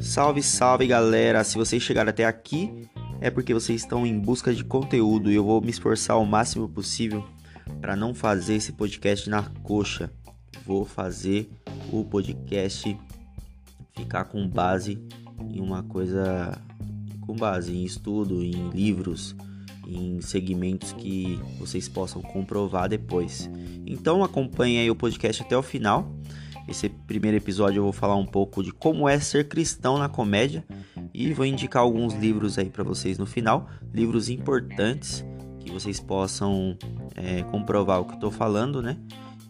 Salve, salve galera! Se vocês chegaram até aqui, é porque vocês estão em busca de conteúdo e eu vou me esforçar o máximo possível para não fazer esse podcast na coxa. Vou fazer o podcast ficar com base em uma coisa com base em estudo, em livros, em segmentos que vocês possam comprovar depois. Então acompanhe aí o podcast até o final. Esse primeiro episódio eu vou falar um pouco de como é ser cristão na comédia e vou indicar alguns livros aí para vocês no final, livros importantes que vocês possam é, comprovar o que estou falando, né?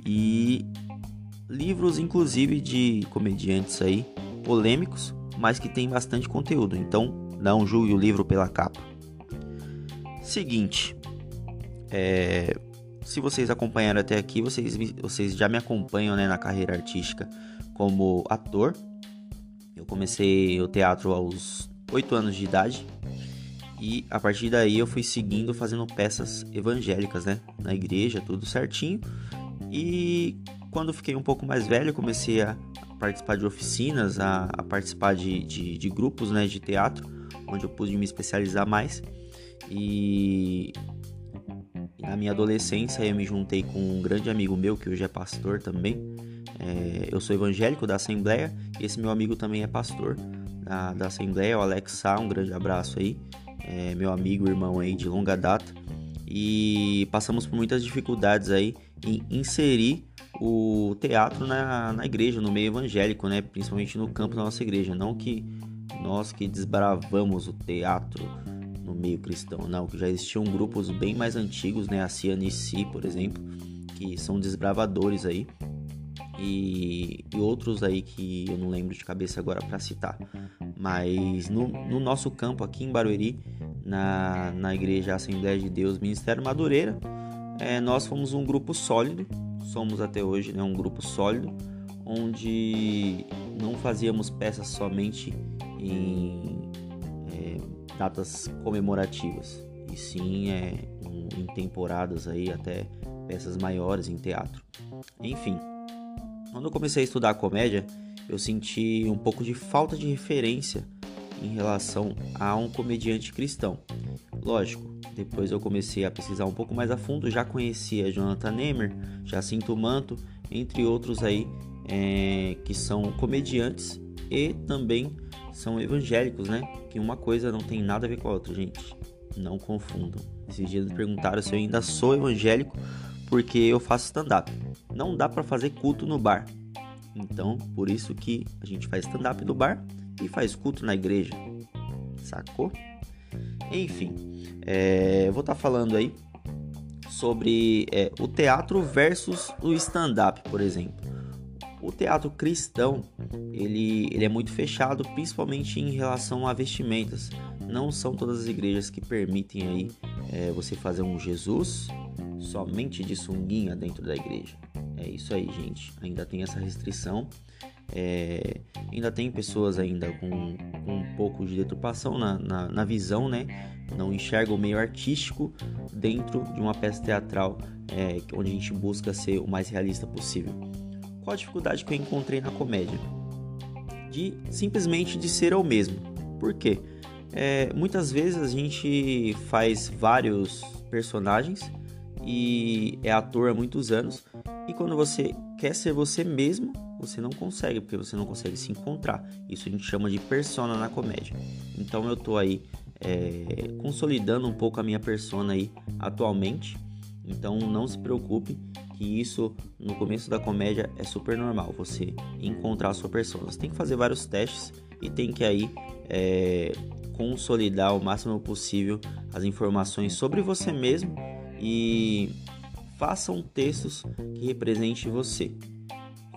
E livros inclusive de comediantes aí polêmicos, mas que tem bastante conteúdo. Então não julgue o livro pela capa. Seguinte, é, se vocês acompanharam até aqui, vocês, vocês já me acompanham né, na carreira artística como ator. Eu comecei o teatro aos 8 anos de idade e a partir daí eu fui seguindo fazendo peças evangélicas, né, na igreja, tudo certinho. E quando fiquei um pouco mais velho, comecei a participar de oficinas, a, a participar de, de, de grupos, né, de teatro, onde eu pude me especializar mais. E na minha adolescência eu me juntei com um grande amigo meu que hoje é pastor também. É, eu sou evangélico da Assembleia e esse meu amigo também é pastor da, da Assembleia, o Alex Sá, um grande abraço aí. É, meu amigo, irmão aí de longa data. E passamos por muitas dificuldades aí em inserir o teatro na, na igreja, no meio evangélico, né? Principalmente no campo da nossa igreja. Não que nós que desbravamos o teatro no meio cristão, não, que já existiam grupos bem mais antigos, né, a CNC, por exemplo, que são desbravadores aí, e, e, outros aí que eu não lembro de cabeça agora para citar. Mas no, no, nosso campo aqui em Barueri, na, na Igreja Assembleia de Deus Ministério Madureira, é, nós fomos um grupo sólido, somos até hoje né, um grupo sólido, onde não fazíamos peças somente em datas comemorativas, e sim é, em temporadas aí até peças maiores em teatro. Enfim, quando eu comecei a estudar comédia, eu senti um pouco de falta de referência em relação a um comediante cristão. Lógico, depois eu comecei a pesquisar um pouco mais a fundo, já conhecia Jonathan Neymer, Jacinto Manto, entre outros aí é, que são comediantes e também são evangélicos, né? Que uma coisa não tem nada a ver com a outra, gente. Não confundam. Esses dias me perguntaram se eu ainda sou evangélico porque eu faço stand-up. Não dá para fazer culto no bar. Então, por isso que a gente faz stand-up no bar e faz culto na igreja. Sacou? Enfim, é, eu vou estar tá falando aí sobre é, o teatro versus o stand-up, por exemplo. O teatro cristão ele, ele é muito fechado, principalmente em relação a vestimentas. Não são todas as igrejas que permitem aí é, você fazer um Jesus somente de sunguinha dentro da igreja. É isso aí, gente. Ainda tem essa restrição. É, ainda tem pessoas ainda com, com, um pouco de deturpação na, na, na, visão, né? Não enxerga o meio artístico dentro de uma peça teatral é, onde a gente busca ser o mais realista possível. Qual a dificuldade que eu encontrei na comédia? De simplesmente de ser eu mesmo. Por quê? É, muitas vezes a gente faz vários personagens e é ator há muitos anos e quando você quer ser você mesmo, você não consegue, porque você não consegue se encontrar. Isso a gente chama de persona na comédia. Então eu tô aí é, consolidando um pouco a minha persona aí atualmente. Então não se preocupe que isso no começo da comédia é super normal, você encontrar a sua persona. Você tem que fazer vários testes e tem que aí é, consolidar o máximo possível as informações sobre você mesmo e façam textos que representem você.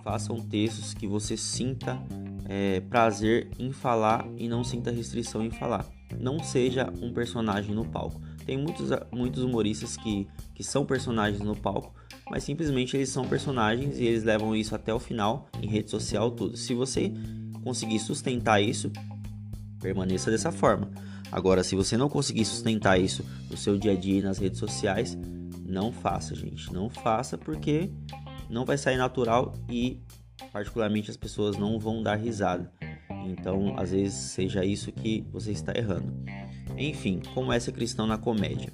Façam textos que você sinta é, prazer em falar e não sinta restrição em falar. Não seja um personagem no palco. Tem muitos, muitos humoristas que, que são personagens no palco, mas simplesmente eles são personagens e eles levam isso até o final em rede social tudo. Se você conseguir sustentar isso, permaneça dessa forma. Agora, se você não conseguir sustentar isso no seu dia a dia nas redes sociais, não faça, gente. Não faça porque não vai sair natural e particularmente as pessoas não vão dar risada. Então, às vezes seja isso que você está errando. Enfim, como é ser cristão na comédia?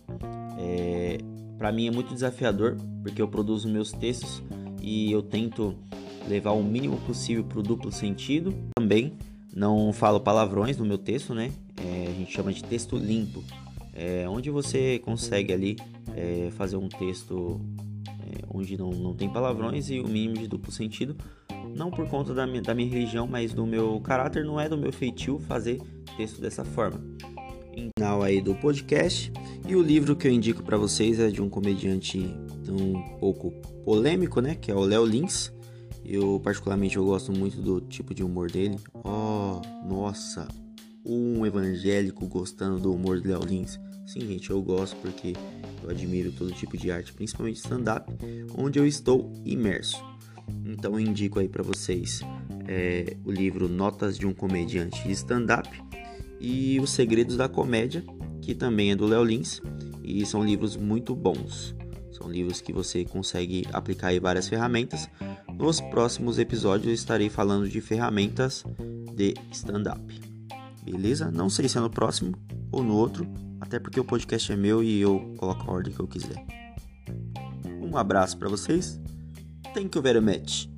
É, para mim é muito desafiador porque eu produzo meus textos e eu tento levar o mínimo possível para o duplo sentido. Também não falo palavrões no meu texto, né? É, a gente chama de texto limpo, é, onde você consegue ali é, fazer um texto é, onde não, não tem palavrões e o mínimo de duplo sentido. Não por conta da minha, da minha religião, mas do meu caráter, não é do meu feitio fazer texto dessa forma. Final aí do podcast e o livro que eu indico para vocês é de um comediante um pouco polêmico, né? Que é o Léo Lins. Eu particularmente eu gosto muito do tipo de humor dele. Oh, nossa, um evangélico gostando do humor do Léo Lins. Sim, gente, eu gosto porque eu admiro todo tipo de arte, principalmente stand-up, onde eu estou imerso. Então eu indico aí para vocês é, o livro Notas de um Comediante de Stand-up e Os Segredos da Comédia, que também é do Léo Lins, e são livros muito bons. São livros que você consegue aplicar aí várias ferramentas. Nos próximos episódios eu estarei falando de ferramentas de stand-up. Beleza? Não sei se é no próximo ou no outro, até porque o podcast é meu e eu coloco a ordem que eu quiser. Um abraço para vocês. Thank you very much.